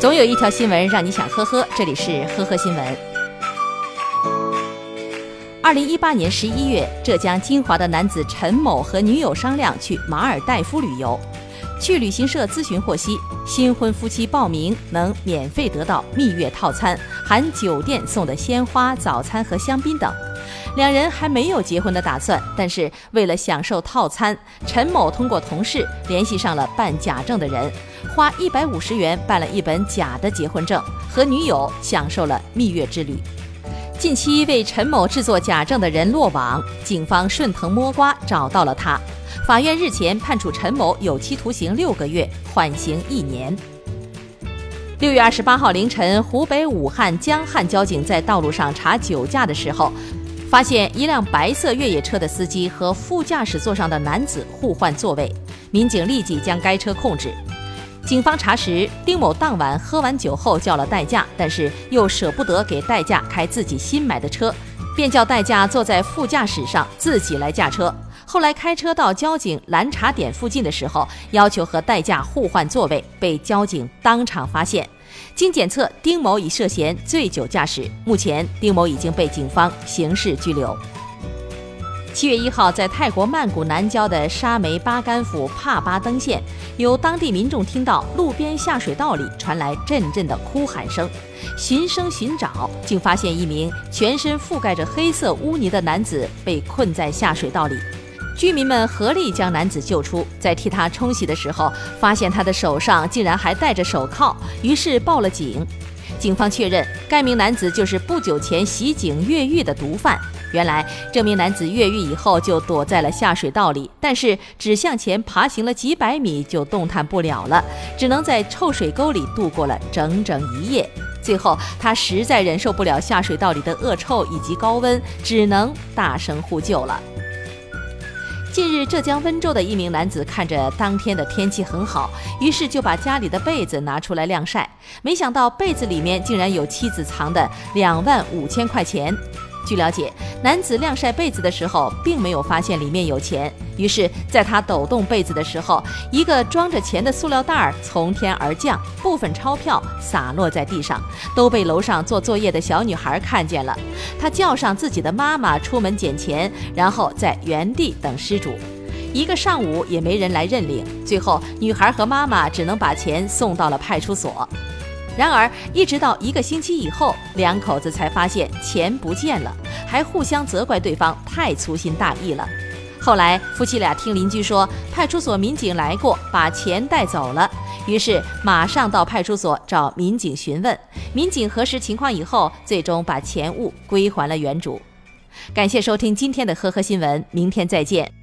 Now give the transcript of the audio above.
总有一条新闻让你想呵呵，这里是呵呵新闻。二零一八年十一月，浙江金华的男子陈某和女友商量去马尔代夫旅游。据旅行社咨询获悉，新婚夫妻报名能免费得到蜜月套餐，含酒店送的鲜花、早餐和香槟等。两人还没有结婚的打算，但是为了享受套餐，陈某通过同事联系上了办假证的人，花一百五十元办了一本假的结婚证，和女友享受了蜜月之旅。近期为陈某制作假证的人落网，警方顺藤摸瓜找到了他。法院日前判处陈某有期徒刑六个月，缓刑一年。六月二十八号凌晨，湖北武汉江汉交警在道路上查酒驾的时候，发现一辆白色越野车的司机和副驾驶座上的男子互换座位，民警立即将该车控制。警方查实，丁某当晚喝完酒后叫了代驾，但是又舍不得给代驾开自己新买的车，便叫代驾坐在副驾驶上自己来驾车。后来开车到交警拦查点附近的时候，要求和代驾互换座位，被交警当场发现。经检测，丁某已涉嫌醉酒驾驶。目前，丁某已经被警方刑事拘留。七月一号，在泰国曼谷南郊的沙梅巴干府帕巴登县，有当地民众听到路边下水道里传来阵阵的哭喊声，循声寻找，竟发现一名全身覆盖着黑色污泥的男子被困在下水道里。居民们合力将男子救出，在替他冲洗的时候，发现他的手上竟然还戴着手铐，于是报了警。警方确认，该名男子就是不久前袭警越狱的毒贩。原来，这名男子越狱以后就躲在了下水道里，但是只向前爬行了几百米就动弹不了了，只能在臭水沟里度过了整整一夜。最后，他实在忍受不了下水道里的恶臭以及高温，只能大声呼救了。近日，浙江温州的一名男子看着当天的天气很好，于是就把家里的被子拿出来晾晒，没想到被子里面竟然有妻子藏的两万五千块钱。据了解，男子晾晒被子的时候，并没有发现里面有钱。于是，在他抖动被子的时候，一个装着钱的塑料袋从天而降，部分钞票洒落在地上，都被楼上做作业的小女孩看见了。她叫上自己的妈妈出门捡钱，然后在原地等失主。一个上午也没人来认领，最后女孩和妈妈只能把钱送到了派出所。然而，一直到一个星期以后，两口子才发现钱不见了，还互相责怪对方太粗心大意了。后来，夫妻俩听邻居说，派出所民警来过，把钱带走了，于是马上到派出所找民警询问。民警核实情况以后，最终把钱物归还了原主。感谢收听今天的呵呵新闻，明天再见。